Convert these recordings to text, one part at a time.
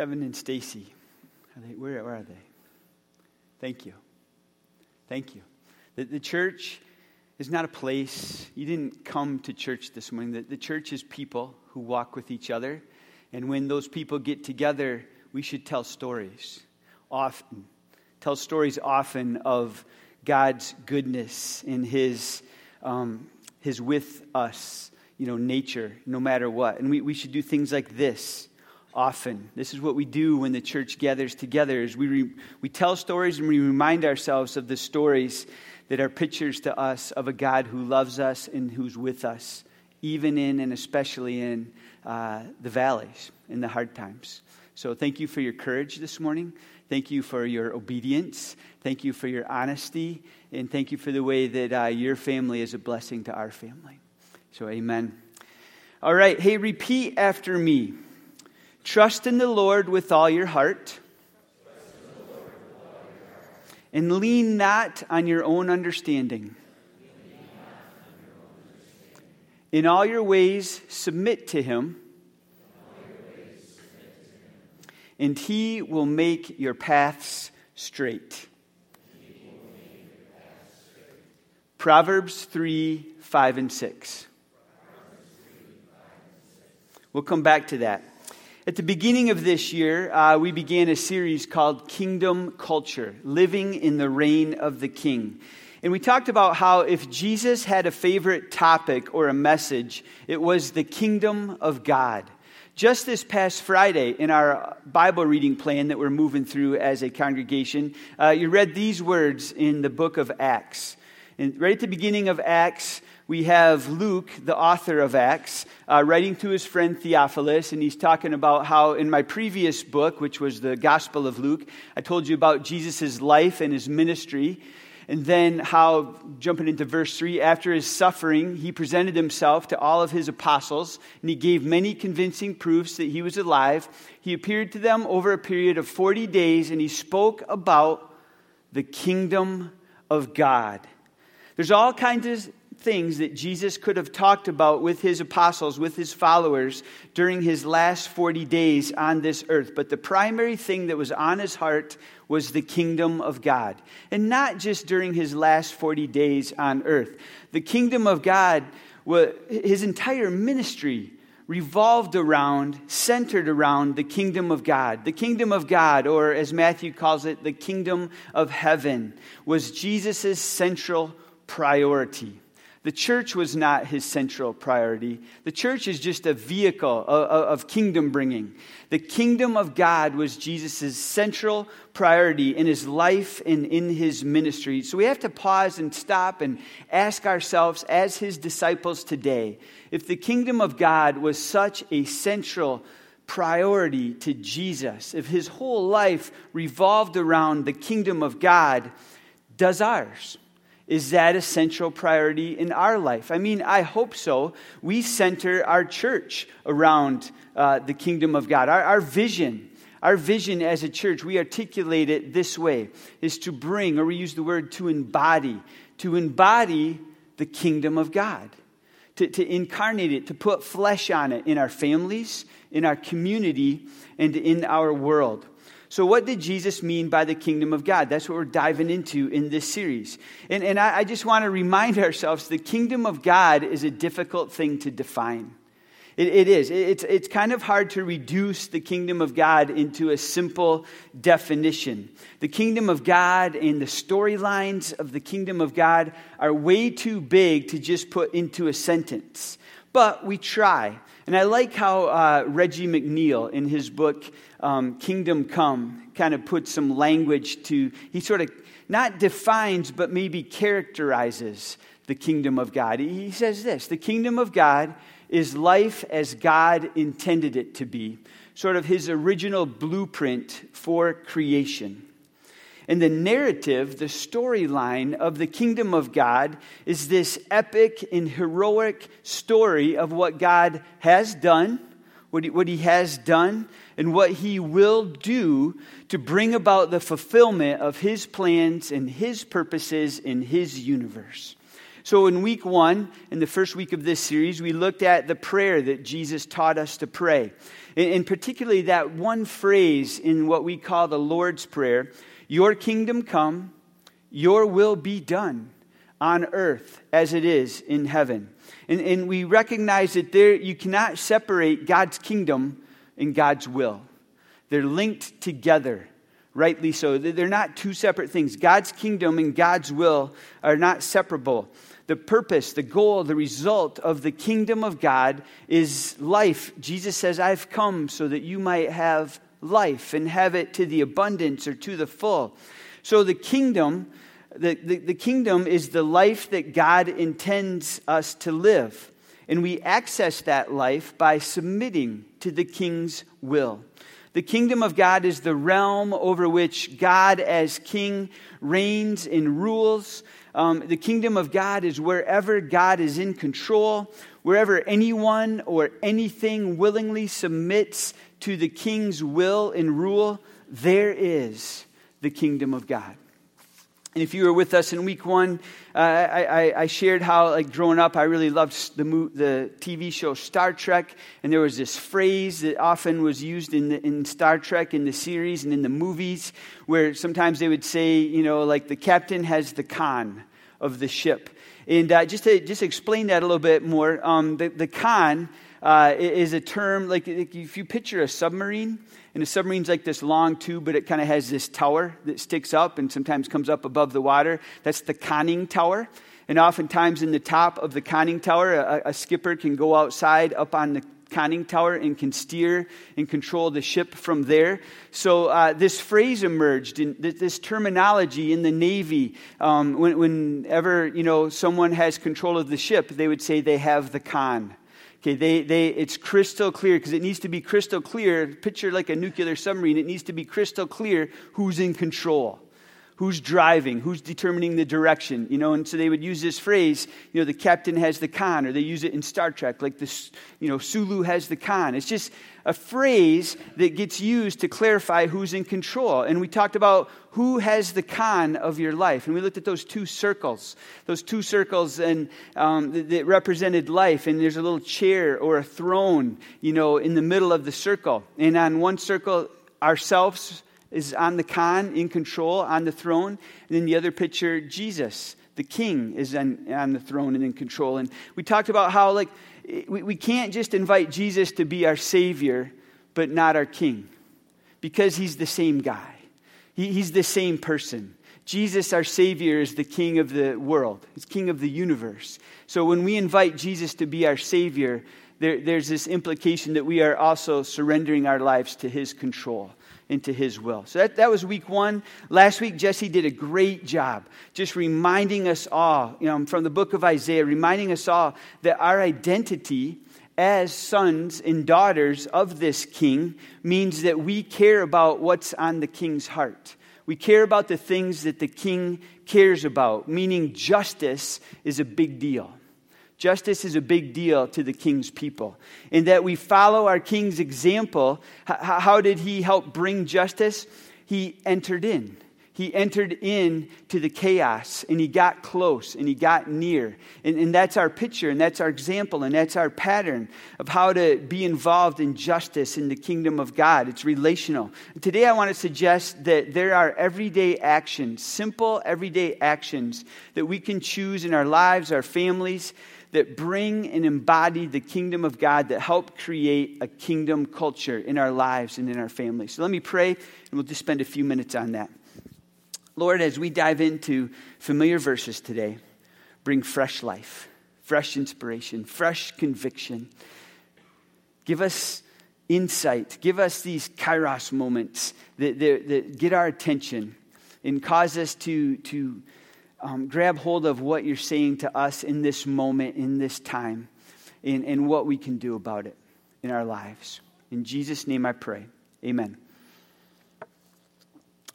Kevin and Stacy. Where, where are they? Thank you. Thank you. The, the church is not a place. You didn't come to church this morning. The, the church is people who walk with each other. And when those people get together, we should tell stories often. Tell stories often of God's goodness and His, um, his with us, you know, nature, no matter what. And we, we should do things like this often. This is what we do when the church gathers together is we, re, we tell stories and we remind ourselves of the stories that are pictures to us of a God who loves us and who's with us, even in and especially in uh, the valleys, in the hard times. So thank you for your courage this morning. Thank you for your obedience. Thank you for your honesty. And thank you for the way that uh, your family is a blessing to our family. So, amen. All right. Hey, repeat after me. Trust in the Lord with all your heart. And lean not on your own understanding. In all your ways, submit to him, and he will make your paths straight. Proverbs 3 5 and 6. We'll come back to that. At the beginning of this year, uh, we began a series called Kingdom Culture Living in the Reign of the King. And we talked about how if Jesus had a favorite topic or a message, it was the kingdom of God. Just this past Friday, in our Bible reading plan that we're moving through as a congregation, uh, you read these words in the book of Acts. And right at the beginning of Acts, we have Luke, the author of Acts, uh, writing to his friend Theophilus, and he's talking about how in my previous book, which was the Gospel of Luke, I told you about Jesus' life and his ministry. And then how, jumping into verse 3, after his suffering, he presented himself to all of his apostles, and he gave many convincing proofs that he was alive. He appeared to them over a period of 40 days, and he spoke about the kingdom of God. There's all kinds of things that Jesus could have talked about with his apostles, with his followers during his last 40 days on this earth. But the primary thing that was on his heart was the kingdom of God. And not just during his last 40 days on earth. The kingdom of God, his entire ministry revolved around, centered around the kingdom of God. The kingdom of God, or as Matthew calls it, the kingdom of heaven, was Jesus' central priority. The church was not his central priority. The church is just a vehicle of, kingdom bringing. The kingdom of God was Jesus' central priority in his life and in his ministry. So we have to pause and stop and ask ourselves, as his disciples today, if the kingdom of God was such a central priority to Jesus, if his whole life revolved around the kingdom of God, does ours? Is that a central priority in our life? I mean, I hope so. We center our church around uh, the kingdom of God. Our, our vision, our vision as a church, we articulate it this way is to bring, or we use the word to embody, to embody the kingdom of God, to, to incarnate it, to put flesh on it in our families, in our community, and in our world. So, what did Jesus mean by the kingdom of God? That's what we're diving into in this series. And, and I, I just want to remind ourselves the kingdom of God is a difficult thing to define. It, it is. It's, it's kind of hard to reduce the kingdom of God into a simple definition. The kingdom of God and the storylines of the kingdom of God are way too big to just put into a sentence. But we try. And I like how uh, Reggie McNeal, in his book um, Kingdom Come, kind of puts some language to, he sort of not defines, but maybe characterizes the kingdom of God. He says this The kingdom of God is life as God intended it to be, sort of his original blueprint for creation. And the narrative, the storyline of the kingdom of God is this epic and heroic story of what God has done, what he, what he has done, and what he will do to bring about the fulfillment of his plans and his purposes in his universe. So, in week one, in the first week of this series, we looked at the prayer that Jesus taught us to pray. And particularly that one phrase in what we call the Lord's Prayer Your kingdom come, your will be done on earth as it is in heaven. And, and we recognize that there, you cannot separate God's kingdom and God's will, they're linked together rightly so. They're not two separate things. God's kingdom and God's will are not separable. The purpose, the goal, the result of the kingdom of God is life. Jesus says, I've come so that you might have life and have it to the abundance or to the full. So the kingdom, the, the, the kingdom is the life that God intends us to live. And we access that life by submitting to the king's will. The kingdom of God is the realm over which God, as king, reigns and rules. Um, the kingdom of God is wherever God is in control, wherever anyone or anything willingly submits to the king's will and rule, there is the kingdom of God. And if you were with us in week one, uh, I, I, shared how, like, growing up, I really loved the, the TV show Star Trek. And there was this phrase that often was used in, the, in Star Trek, in the series and in the movies, where sometimes they would say, you know, like, the captain has the conn of the ship. And uh, just to just explain that a little bit more, um, the, the conn uh, is a term, like, if you picture a submarine, and a submarine's like this long tube, but it kind of has this tower that sticks up and sometimes comes up above the water. That's the conning tower. And oftentimes, in the top of the conning tower, a, a skipper can go outside up on the conning tower and can steer and control the ship from there. So uh, this phrase emerged, in this terminology in the Navy. Um, when, whenever you know someone has control of the ship, they would say they have the conn. Okay, they, they, it's crystal clear because it needs to be crystal clear. Picture like a nuclear submarine. It needs to be crystal clear who's in control, who's driving, who's determining the direction. You know, and so they would use this phrase, you know, the captain has the conn, or they use it in Star Trek, like this, you know, Sulu has the conn. It's just a phrase that gets used to clarify who's in control. And we talked about who has the con of your life. And we looked at those two circles, those two circles and um, that, that represented life. And there's a little chair or a throne, you know, in the middle of the circle. And on one circle, ourselves is on the conn, in control, on the throne. And then the other picture, Jesus, the king, is on, on the throne and in control. And we talked about how, like, we, we can't just invite Jesus to be our Savior, but not our King, because He's the same guy. He, he's the same person. Jesus, our Savior, is the King of the world, He's King of the universe. So when we invite Jesus to be our Savior, there, there's this implication that we are also surrendering our lives to His control into His will. So that, that was week one. Last week, Jesse did a great job just reminding us all, you know, from the book of Isaiah, reminding us all that our identity as sons and daughters of this king means that we care about what's on the king's heart. We care about the things that the king cares about, meaning justice is a big deal. Justice is a big deal to the king's people. In that we follow our king's example. How did he help bring justice? He entered in. He entered in to the chaos and he got close and he got near. And, and that's our picture and that's our example and that's our pattern of how to be involved in justice in the kingdom of God. It's relational. Today I want to suggest that there are everyday actions, simple everyday actions that we can choose in our lives, our families that bring and embody the kingdom of God that help create a kingdom culture in our lives and in our families. So let me pray, and we'll just spend a few minutes on that. Lord, as we dive into familiar verses today, bring fresh life, fresh inspiration, fresh conviction. Give us insight. Give us these kairos moments that, that, that get our attention and cause us to, to um, grab hold of what you're saying to us in this moment, in this time, and, and what we can do about it in our lives. In Jesus' name I pray. Amen.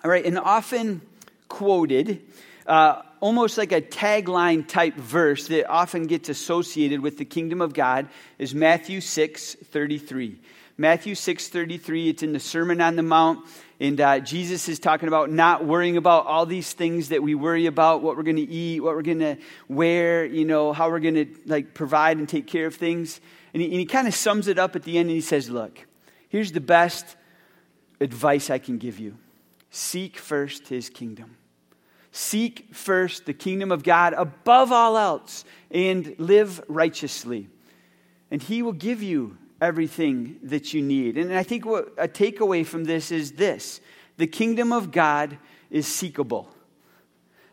All right, and often quoted, uh, almost like a tagline type verse that often gets associated with the kingdom of God is Matthew 6 33. Matthew 6:33, it's in the Sermon on the Mount, and uh, Jesus is talking about not worrying about all these things that we worry about, what we're going to eat, what we're going to wear, you know, how we're going to like provide and take care of things. And he, and he kind of sums it up at the end and he says, "Look, here's the best advice I can give you. Seek first his kingdom." Seek first the kingdom of God above all else and live righteously. And He will give you everything that you need. And I think what a takeaway from this is this the kingdom of God is seekable.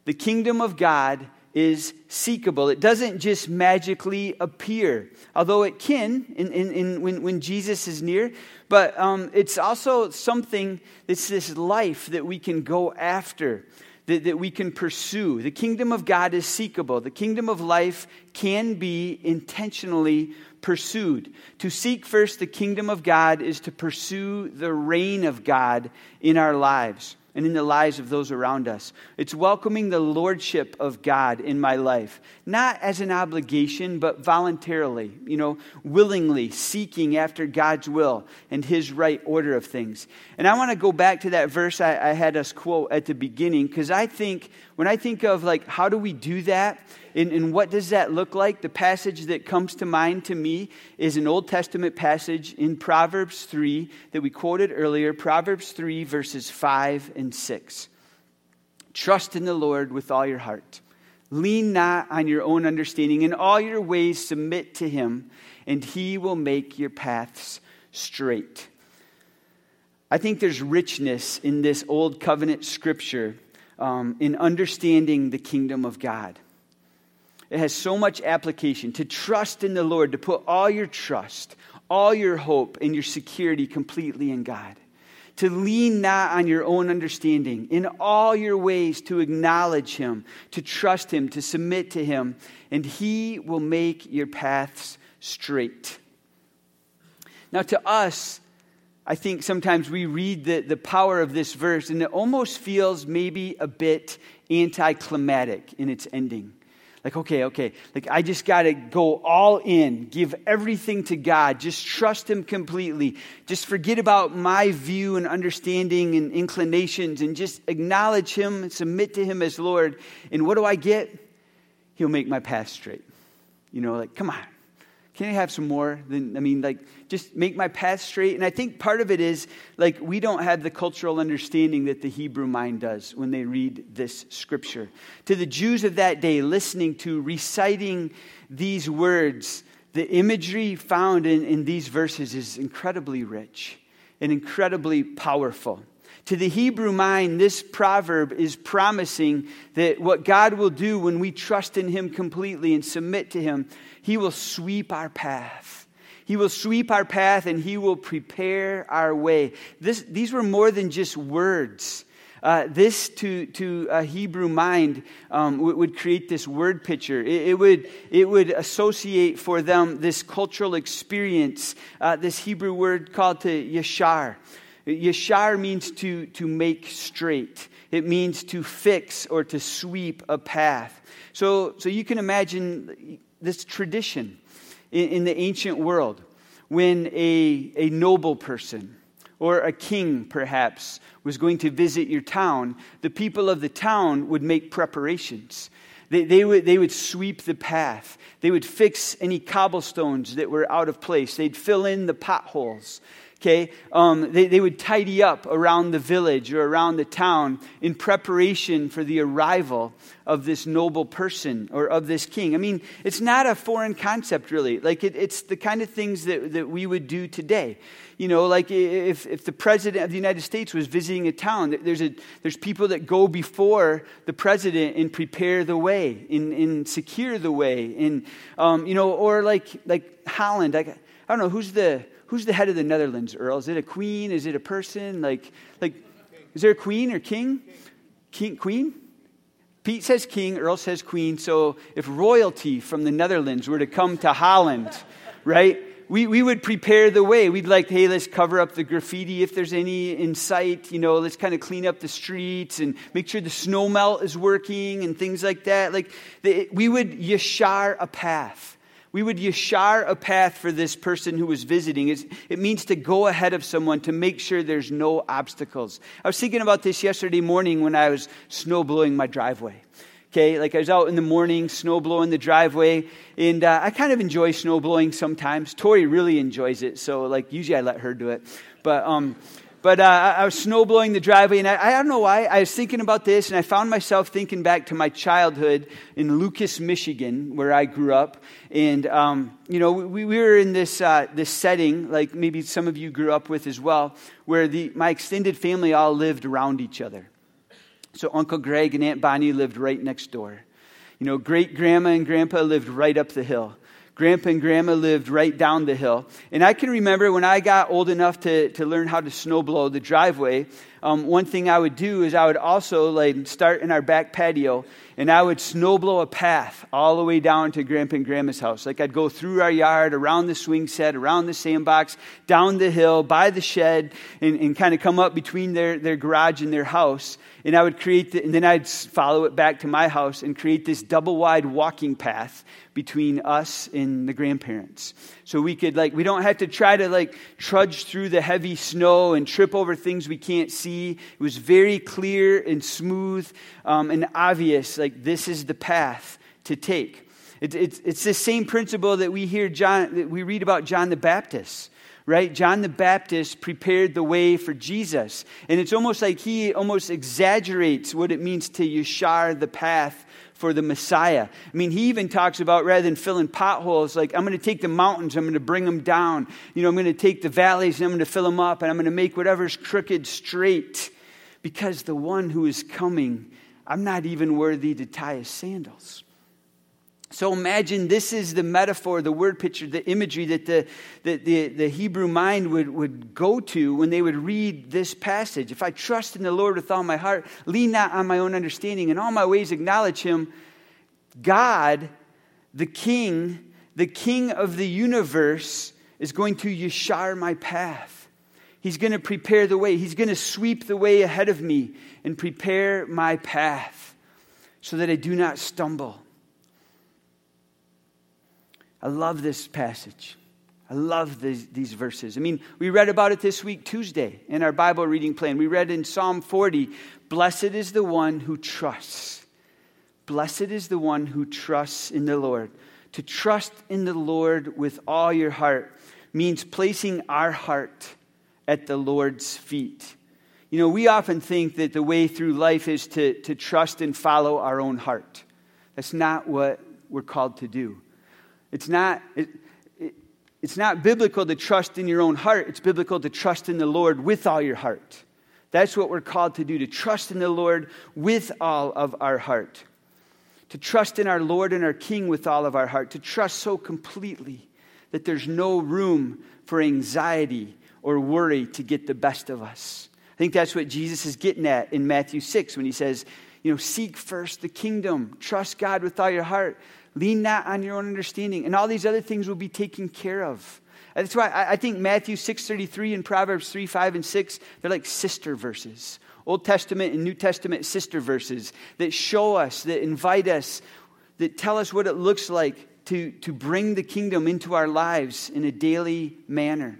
The kingdom of God is seekable. It doesn't just magically appear, although it can in, in, in when, when Jesus is near, but um, it's also something that's this life that we can go after that, that we can pursue. The kingdom of God is seekable. The kingdom of life can be intentionally pursued. To seek first the kingdom of God is to pursue the reign of God in our lives and in the lives of those around us. It's welcoming the lordship of God in my life, not as an obligation, but voluntarily, you know, willingly seeking after God's will and His right order of things. And I want to go back to that verse I, I had us quote at the beginning, because I think, when I think of like, how do we do that? And, and, what does that look like? The passage that comes to mind to me is an Old Testament passage in Proverbs 3 that we quoted earlier Proverbs 3, verses 5 and 6. Trust in the Lord with all your heart. Lean not on your own understanding. In all your ways, submit to him, and he will make your paths straight. I think there's richness in this old covenant scripture um, in understanding the kingdom of God. It has so much application to trust in the Lord, to put all your trust, all your hope, and your security completely in God. To lean not on your own understanding, in all your ways to acknowledge Him, to trust Him, to submit to Him, and He will make your paths straight. Now, to us, I think sometimes we read the, the power of this verse and it almost feels maybe a bit anticlimactic in its ending. Like, okay, okay, like I just got to go all in, give everything to God, just trust Him completely, just forget about my view and understanding and inclinations, and just acknowledge Him and submit to Him as Lord. And what do I get? He'll make my path straight. You know, like, come on, can I have some more? Than, I mean, like, just make my path straight. And I think part of it is, like, we don't have the cultural understanding that the Hebrew mind does when they read this scripture. To the Jews of that day, listening to, reciting these words, the imagery found in, in these verses is incredibly rich and incredibly powerful. To the Hebrew mind, this proverb is promising that what God will do when we trust in Him completely and submit to Him he will sweep our path. He will sweep our path and He will prepare our way. This, these were more than just words. Uh, this to, to a Hebrew mind um, would, would, create this word picture. It, it, would, it would associate for them this cultural experience, uh, this Hebrew word called to yashar. Yashar means to, to make straight. It means to fix or to sweep a path. So, so you can imagine this tradition in, in the ancient world when a, a noble person or a king, perhaps, was going to visit your town, the people of the town would make preparations. They, they, would, they would sweep the path. They would fix any cobblestones that were out of place. They'd fill in the potholes okay? Um, they, they would tidy up around the village or around the town in preparation for the arrival of this noble person or of this king. I mean, it's not a foreign concept, really. Like, it, it's the kind of things that, that we would do today. You know, like if, if the president of the United States was visiting a town, there's, a, there's people that go before the president and prepare the way, and, and secure the way. And, um, you know, or like, like Holland, I, I don't know, who's the, who's the head of the Netherlands, Earl? Is it a queen? Is it a person? Like, like is there a queen or king? King, queen? Pete says king, Earl says queen. So if royalty from the Netherlands were to come to Holland, right? We, we would prepare the way. We'd like, hey, let's cover up the graffiti if there's any in sight. You know, let's kind of clean up the streets and make sure the snow melt is working and things like that. Like, the, we would yashar a path We would yashar a path for this person who was visiting. It's, it means to go ahead of someone to make sure there's no obstacles. I was thinking about this yesterday morning when I was snow blowing my driveway. Okay, like I was out in the morning, snow blowing the driveway, and uh, I kind of enjoy snow blowing sometimes. Tori really enjoys it, so like usually I let her do it. But um, but uh, I was snow blowing the driveway, and I, I, don't know why. I was thinking about this, and I found myself thinking back to my childhood in Lucas, Michigan, where I grew up. And, um, you know, we, we, were in this, uh, this setting, like maybe some of you grew up with as well, where the, my extended family all lived around each other. So Uncle Greg and Aunt Bonnie lived right next door. You know, great grandma and grandpa lived right up the hill. Grandpa and Grandma lived right down the hill. And I can remember when I got old enough to, to learn how to snowblow the driveway, um, one thing I would do is I would also like start in our back patio and I would snowblow a path all the way down to Grandpa and Grandma's house. Like I'd go through our yard, around the swing set, around the sandbox, down the hill, by the shed, and, and kind of come up between their, their garage and their house. And I would create, the, and then I'd follow it back to my house and create this double wide walking path between us and the grandparents. So we could, like, we don't have to try to, like, trudge through the heavy snow and trip over things we can't see. It was very clear and smooth um, and obvious, like, this is the path to take. It, it's, it's the same principle that we hear John, that we read about John the Baptist right? John the Baptist prepared the way for Jesus. And it's almost like he almost exaggerates what it means to yashar the path for the Messiah. I mean, he even talks about rather than filling potholes, like, I'm going to take the mountains, I'm going to bring them down. You know, I'm going to take the valleys and I'm going to fill them up, and I'm going to make whatever's crooked straight. Because the one who is coming, I'm not even worthy to tie his sandals. So imagine this is the metaphor, the word picture, the imagery that the, the, the, the, Hebrew mind would, would go to when they would read this passage. If I trust in the Lord with all my heart, lean not on my own understanding, and all my ways acknowledge him, God, the King, the King of the universe, is going to yashar my path. He's going to prepare the way. He's going to sweep the way ahead of me and prepare my path so that I do not stumble. I love this passage. I love these, these, verses. I mean, we read about it this week, Tuesday, in our Bible reading plan. We read in Psalm 40 Blessed is the one who trusts. Blessed is the one who trusts in the Lord. To trust in the Lord with all your heart means placing our heart at the Lord's feet. You know, we often think that the way through life is to, to trust and follow our own heart. That's not what we're called to do. It's not, it, it, it's not biblical to trust in your own heart. It's biblical to trust in the Lord with all your heart. That's what we're called to do, to trust in the Lord with all of our heart. To trust in our Lord and our King with all of our heart. To trust so completely that there's no room for anxiety or worry to get the best of us. I think that's what Jesus is getting at in Matthew 6 when he says, you know, seek first the kingdom, trust God with all your heart. Lean not on your own understanding, and all these other things will be taken care of. Uh, that's why I think Matthew 6.33 and Proverbs 3, 5, and 6, they're like sister verses. Old Testament and New Testament sister verses that show us, that invite us, that tell us what it looks like to, to bring the kingdom into our lives in a daily manner,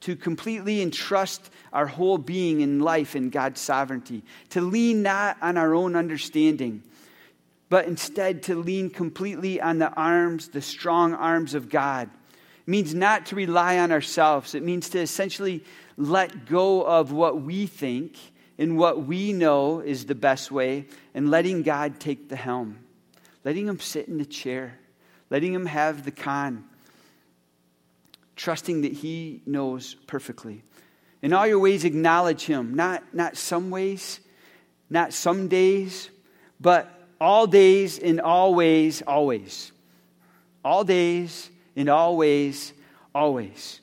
to completely entrust our whole being in life in God's sovereignty, to lean not on our own understanding but instead to lean completely on the arms, the strong arms of God. It means not to rely on ourselves. It means to essentially let go of what we think and what we know is the best way and letting God take the helm, letting Him sit in the chair, letting Him have the conn, trusting that He knows perfectly. In all your ways, acknowledge Him, not, not some ways, not some days, but all days, in all ways, always. All days, in all ways, always.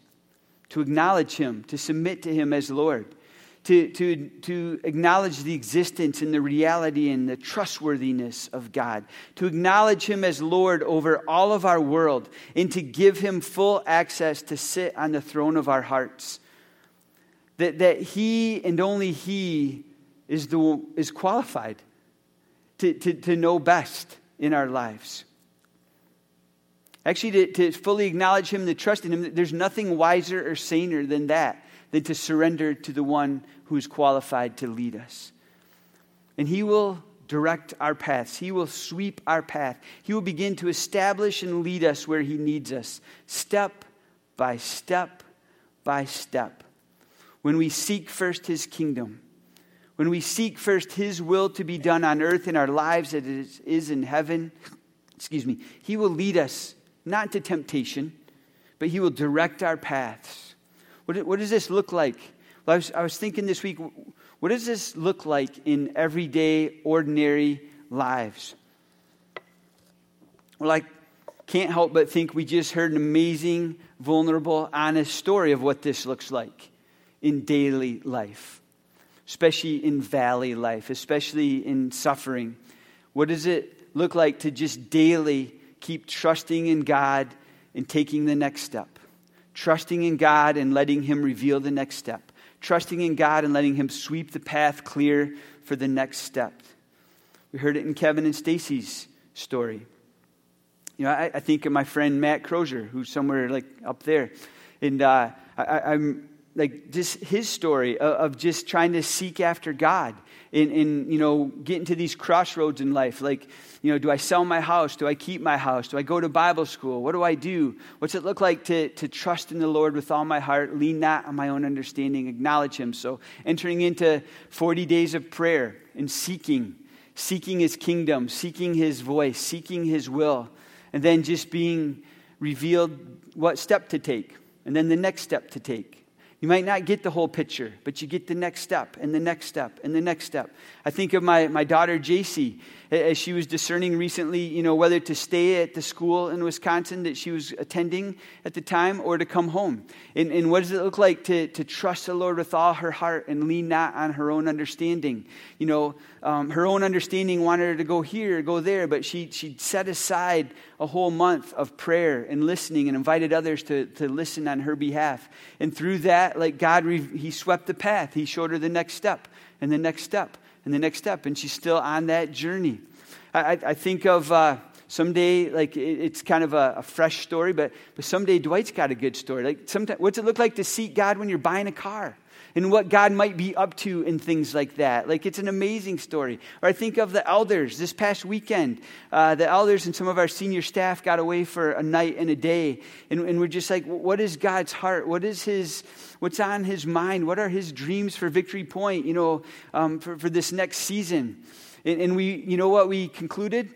To acknowledge Him, to submit to Him as Lord, to, to, to acknowledge the existence and the reality and the trustworthiness of God, to acknowledge Him as Lord over all of our world, and to give Him full access to sit on the throne of our hearts. That, that He and only He is, the, is qualified to, to, to know best in our lives. Actually, to, to fully acknowledge Him, to trust in Him, there's nothing wiser or saner than that, than to surrender to the one who is qualified to lead us. And He will direct our paths. He will sweep our path. He will begin to establish and lead us where He needs us, step by step by step. When we seek first His kingdom, when we seek first His will to be done on earth in our lives as it is in heaven, excuse me, He will lead us not to temptation, but He will direct our paths. What, what does this look like? Well, I, was, I was thinking this week, what does this look like in everyday, ordinary lives? Well, I can't help but think we just heard an amazing, vulnerable, honest story of what this looks like in daily life, especially in valley life, especially in suffering. What does it look like to just daily keep trusting in God and taking the next step? Trusting in God and letting Him reveal the next step. Trusting in God and letting Him sweep the path clear for the next step. We heard it in Kevin and Stacy's story. You know, I, I, think of my friend Matt Crozier, who's somewhere like up there. And uh, I, am like just his story of, just trying to seek after God and, and, you know, getting to these crossroads in life. Like, you know, do I sell my house? Do I keep my house? Do I go to Bible school? What do I do? What's it look like to, to trust in the Lord with all my heart, lean not on my own understanding, acknowledge Him? So entering into 40 days of prayer and seeking, seeking His kingdom, seeking His voice, seeking His will, and then just being revealed what step to take, and then the next step to take you might not get the whole picture, but you get the next step and the next step and the next step. I think of my, my daughter, JC, as she was discerning recently, you know, whether to stay at the school in Wisconsin that she was attending at the time or to come home. And, and what does it look like to, to trust the Lord with all her heart and lean not on her own understanding? You know, um, her own understanding wanted her to go here, go there, but she, she set aside a whole month of prayer and listening and invited others to, to listen on her behalf. And through that, like God, He swept the path. He showed her the next step and the next step and the next step. And she's still on that journey. I, I think of uh, someday, like it, it's kind of a, a, fresh story, but, but someday Dwight's got a good story. Like, sometimes, what's it look like to seek God when you're buying a car? And what God might be up to and things like that. Like it's an amazing story. Or I think of the elders this past weekend. Uh, the elders and some of our senior staff got away for a night and a day, and, and we're just like, what is God's heart? What is His? What's on His mind? What are His dreams for Victory Point? You know, um, for, for this next season. And, and we, you know what we concluded?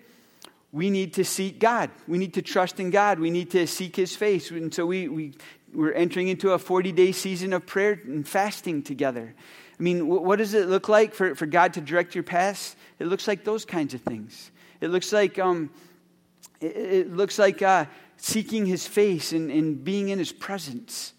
we need to seek God. We need to trust in God. We need to seek His face. And so we, we we're entering into a 40 day season of prayer and fasting together. I mean, what does it look like for, for God to direct your paths? It looks like those kinds of things. It looks like, um, it, looks like uh, seeking His face and, and being in His presence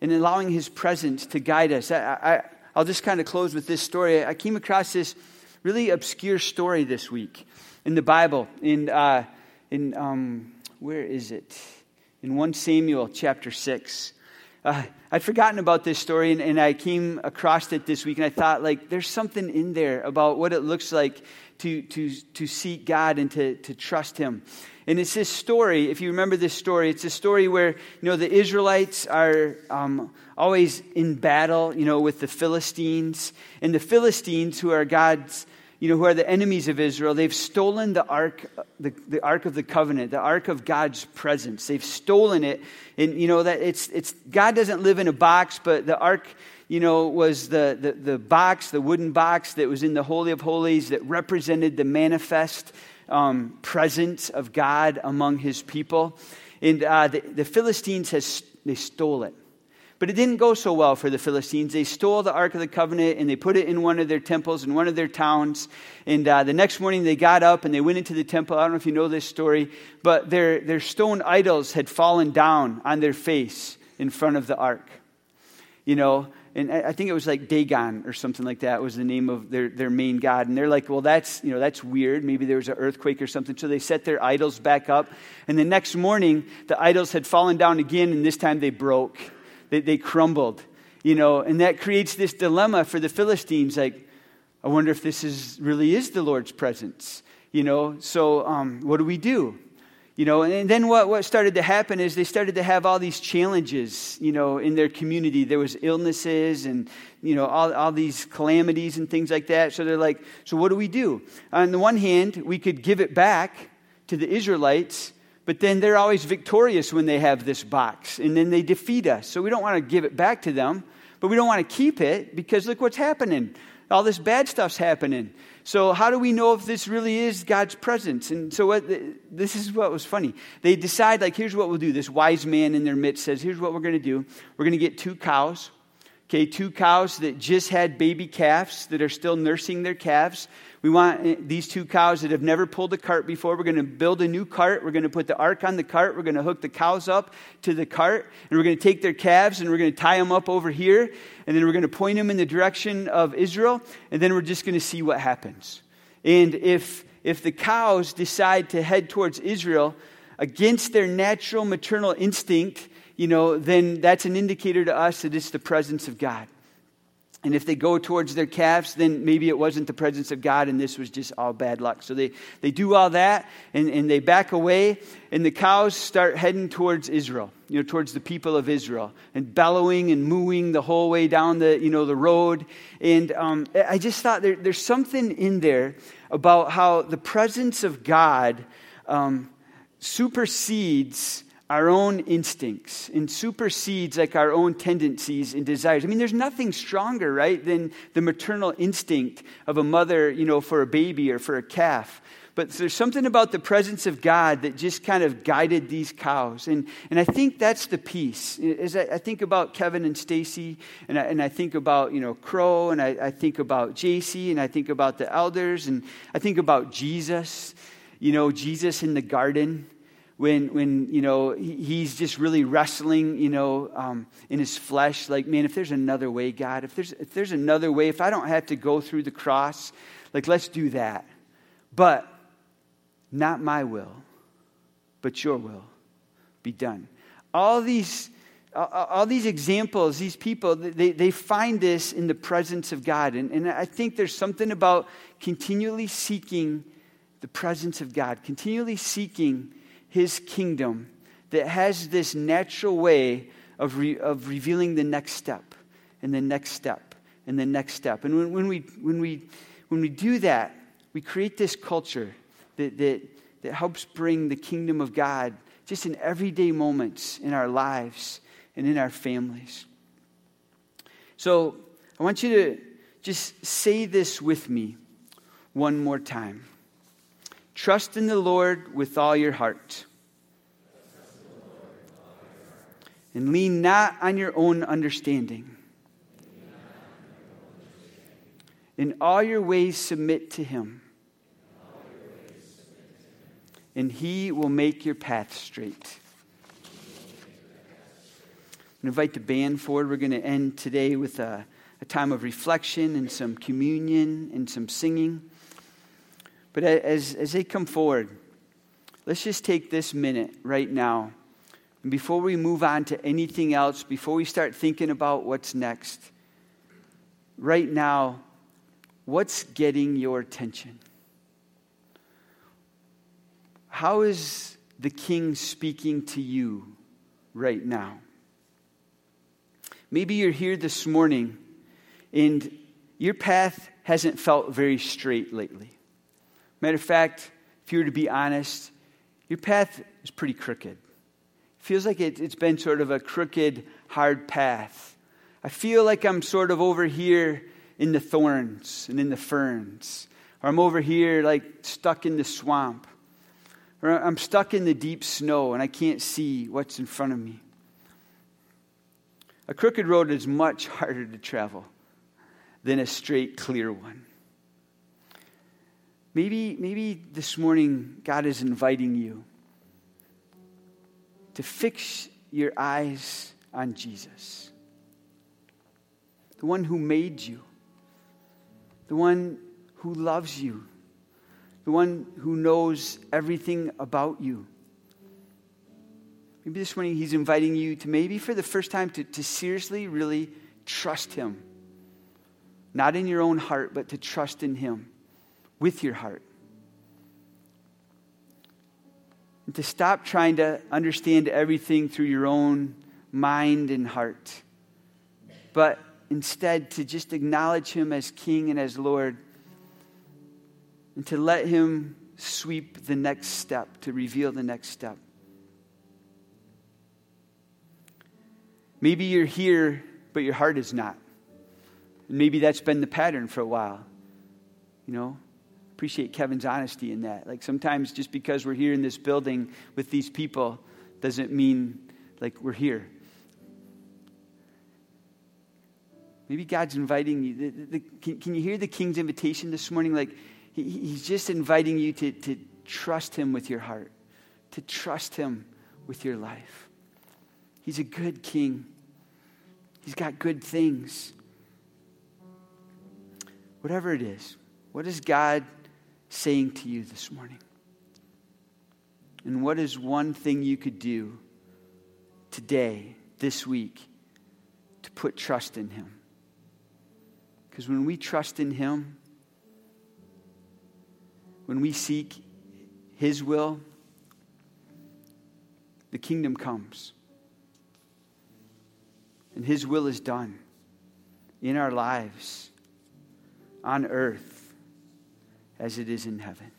and allowing His presence to guide us. I, I, will just kind of close with this story. I came across this really obscure story this week in the Bible. In, uh, in um, where is it? In 1 Samuel chapter 6. Uh, I'd forgotten about this story and, and, I came across it this week and I thought, like, there's something in there about what it looks like to, to, to seek God and to, to trust Him. And it's this story, if you remember this story, it's a story where, you know, the Israelites are um, always in battle, you know, with the Philistines. And the Philistines, who are God's you know, who are the enemies of Israel, they've stolen the ark, the, the ark of the covenant, the ark of God's presence. They've stolen it. And, you know, that it's, it's, God doesn't live in a box, but the ark, you know, was the, the, the box, the wooden box that was in the Holy of Holies that represented the manifest um, presence of God among his people. And uh, the, the Philistines, has, they stole it. But it didn't go so well for the Philistines. They stole the Ark of the Covenant and they put it in one of their temples in one of their towns. And uh, the next morning they got up and they went into the temple. I don't know if you know this story, but their, their stone idols had fallen down on their face in front of the Ark. You know, and I think it was like Dagon or something like that was the name of their, their main god. And they're like, well, that's, you know, that's weird. Maybe there was an earthquake or something. So they set their idols back up. And the next morning, the idols had fallen down again, and this time they broke they, they crumbled, you know, and that creates this dilemma for the Philistines like, I wonder if this is really is the Lord's presence, you know. So um, what do we do? You know, and then what, what started to happen is they started to have all these challenges, you know, in their community. There was illnesses and, you know, all, all these calamities and things like that. So they're like, so what do we do? On the one hand, we could give it back to the Israelites, but then they're always victorious when they have this box, and then they defeat us. So we don't want to give it back to them, but we don't want to keep it because look what's happening. All this bad stuff's happening. So, how do we know if this really is God's presence? And so, what, this is what was funny. They decide, like, here's what we'll do. This wise man in their midst says, here's what we're going to do. We're going to get two cows, okay, two cows that just had baby calves that are still nursing their calves. We want eh, these two cows that have never pulled a cart before. We're going to build a new cart. We're going to put the ark on the cart. We're going to hook the cows up to the cart. And we're going to take their calves and we're going to tie them up over here. And then we're going to point them in the direction of Israel. And then we're just going to see what happens. And if, if the cows decide to head towards Israel against their natural maternal instinct, you know, then that's an indicator to us that it's the presence of God. And if they go towards their calves, then maybe it wasn't the presence of God and this was just all bad luck. So they, they do all that and, and they back away, and the cows start heading towards Israel, you know, towards the people of Israel, and bellowing and mooing the whole way down the, you know, the road. And um, I just thought there, there's something in there about how the presence of God um, supersedes our own instincts and supersedes like our own tendencies and desires. I mean, there's nothing stronger, right, than the maternal instinct of a mother, you know, for a baby or for a calf. But there's something about the presence of God that just kind of guided these cows. And, and I think that's the piece. As I, I think about Kevin and Stacy, and I, and I think about, you know, Crow, and I, I think about JC, and I think about the elders, and I think about Jesus, you know, Jesus in the garden when, when you know, he's just really wrestling, you know, um, in his flesh. Like, man, if there's another way, God, if there's, if there's another way, if I don't have to go through the cross, like, let's do that. But not my will, but your will be done. All these, all these examples, these people, they, they find this in the presence of God. And, and I think there's something about continually seeking the presence of God, continually seeking his kingdom that has this natural way of, re, of revealing the next step and the next step and the next step. And when, when, we, when, we, when we do that, we create this culture that, that, that helps bring the kingdom of God just in everyday moments in our lives and in our families. So I want you to just say this with me one more time. Trust in the Lord with all your heart. And lean not on your own understanding. In all your ways, submit to Him. And He will make your path straight. I invite the band forward. We're going to end today with a, a time of reflection and some communion and some singing. But as, as they come forward, let's just take this minute right now. And before we move on to anything else, before we start thinking about what's next, right now, what's getting your attention? How is the king speaking to you right now? Maybe you're here this morning and your path hasn't felt very straight lately. Matter of fact, if you were to be honest, your path is pretty crooked. It Feels like it, it's been sort of a crooked, hard path. I feel like I'm sort of over here in the thorns and in the ferns, or I'm over here like stuck in the swamp, or I'm stuck in the deep snow and I can't see what's in front of me. A crooked road is much harder to travel than a straight, clear one. Maybe, maybe this morning God is inviting you to fix your eyes on Jesus, the one who made you, the one who loves you, the one who knows everything about you. Maybe this morning he's inviting you to maybe for the first time to, to seriously, really trust him. Not in your own heart, but to trust in him with your heart. And to stop trying to understand everything through your own mind and heart, but instead to just acknowledge Him as King and as Lord, and to let Him sweep the next step, to reveal the next step. Maybe you're here, but your heart is not. Maybe that's been the pattern for a while. You know, appreciate Kevin's honesty in that. Like sometimes just because we're here in this building with these people doesn't mean like we're here. Maybe God's inviting you. The, the, can, can, you hear the king's invitation this morning? Like, he, he's just inviting you to, to trust him with your heart, to trust him with your life. He's a good king, he's got good things. Whatever it is, what is God saying to you this morning? And what is one thing you could do today, this week, to put trust in Him? Because when we trust in Him, when we seek His will, the kingdom comes. And His will is done in our lives, on earth, as it is in heaven.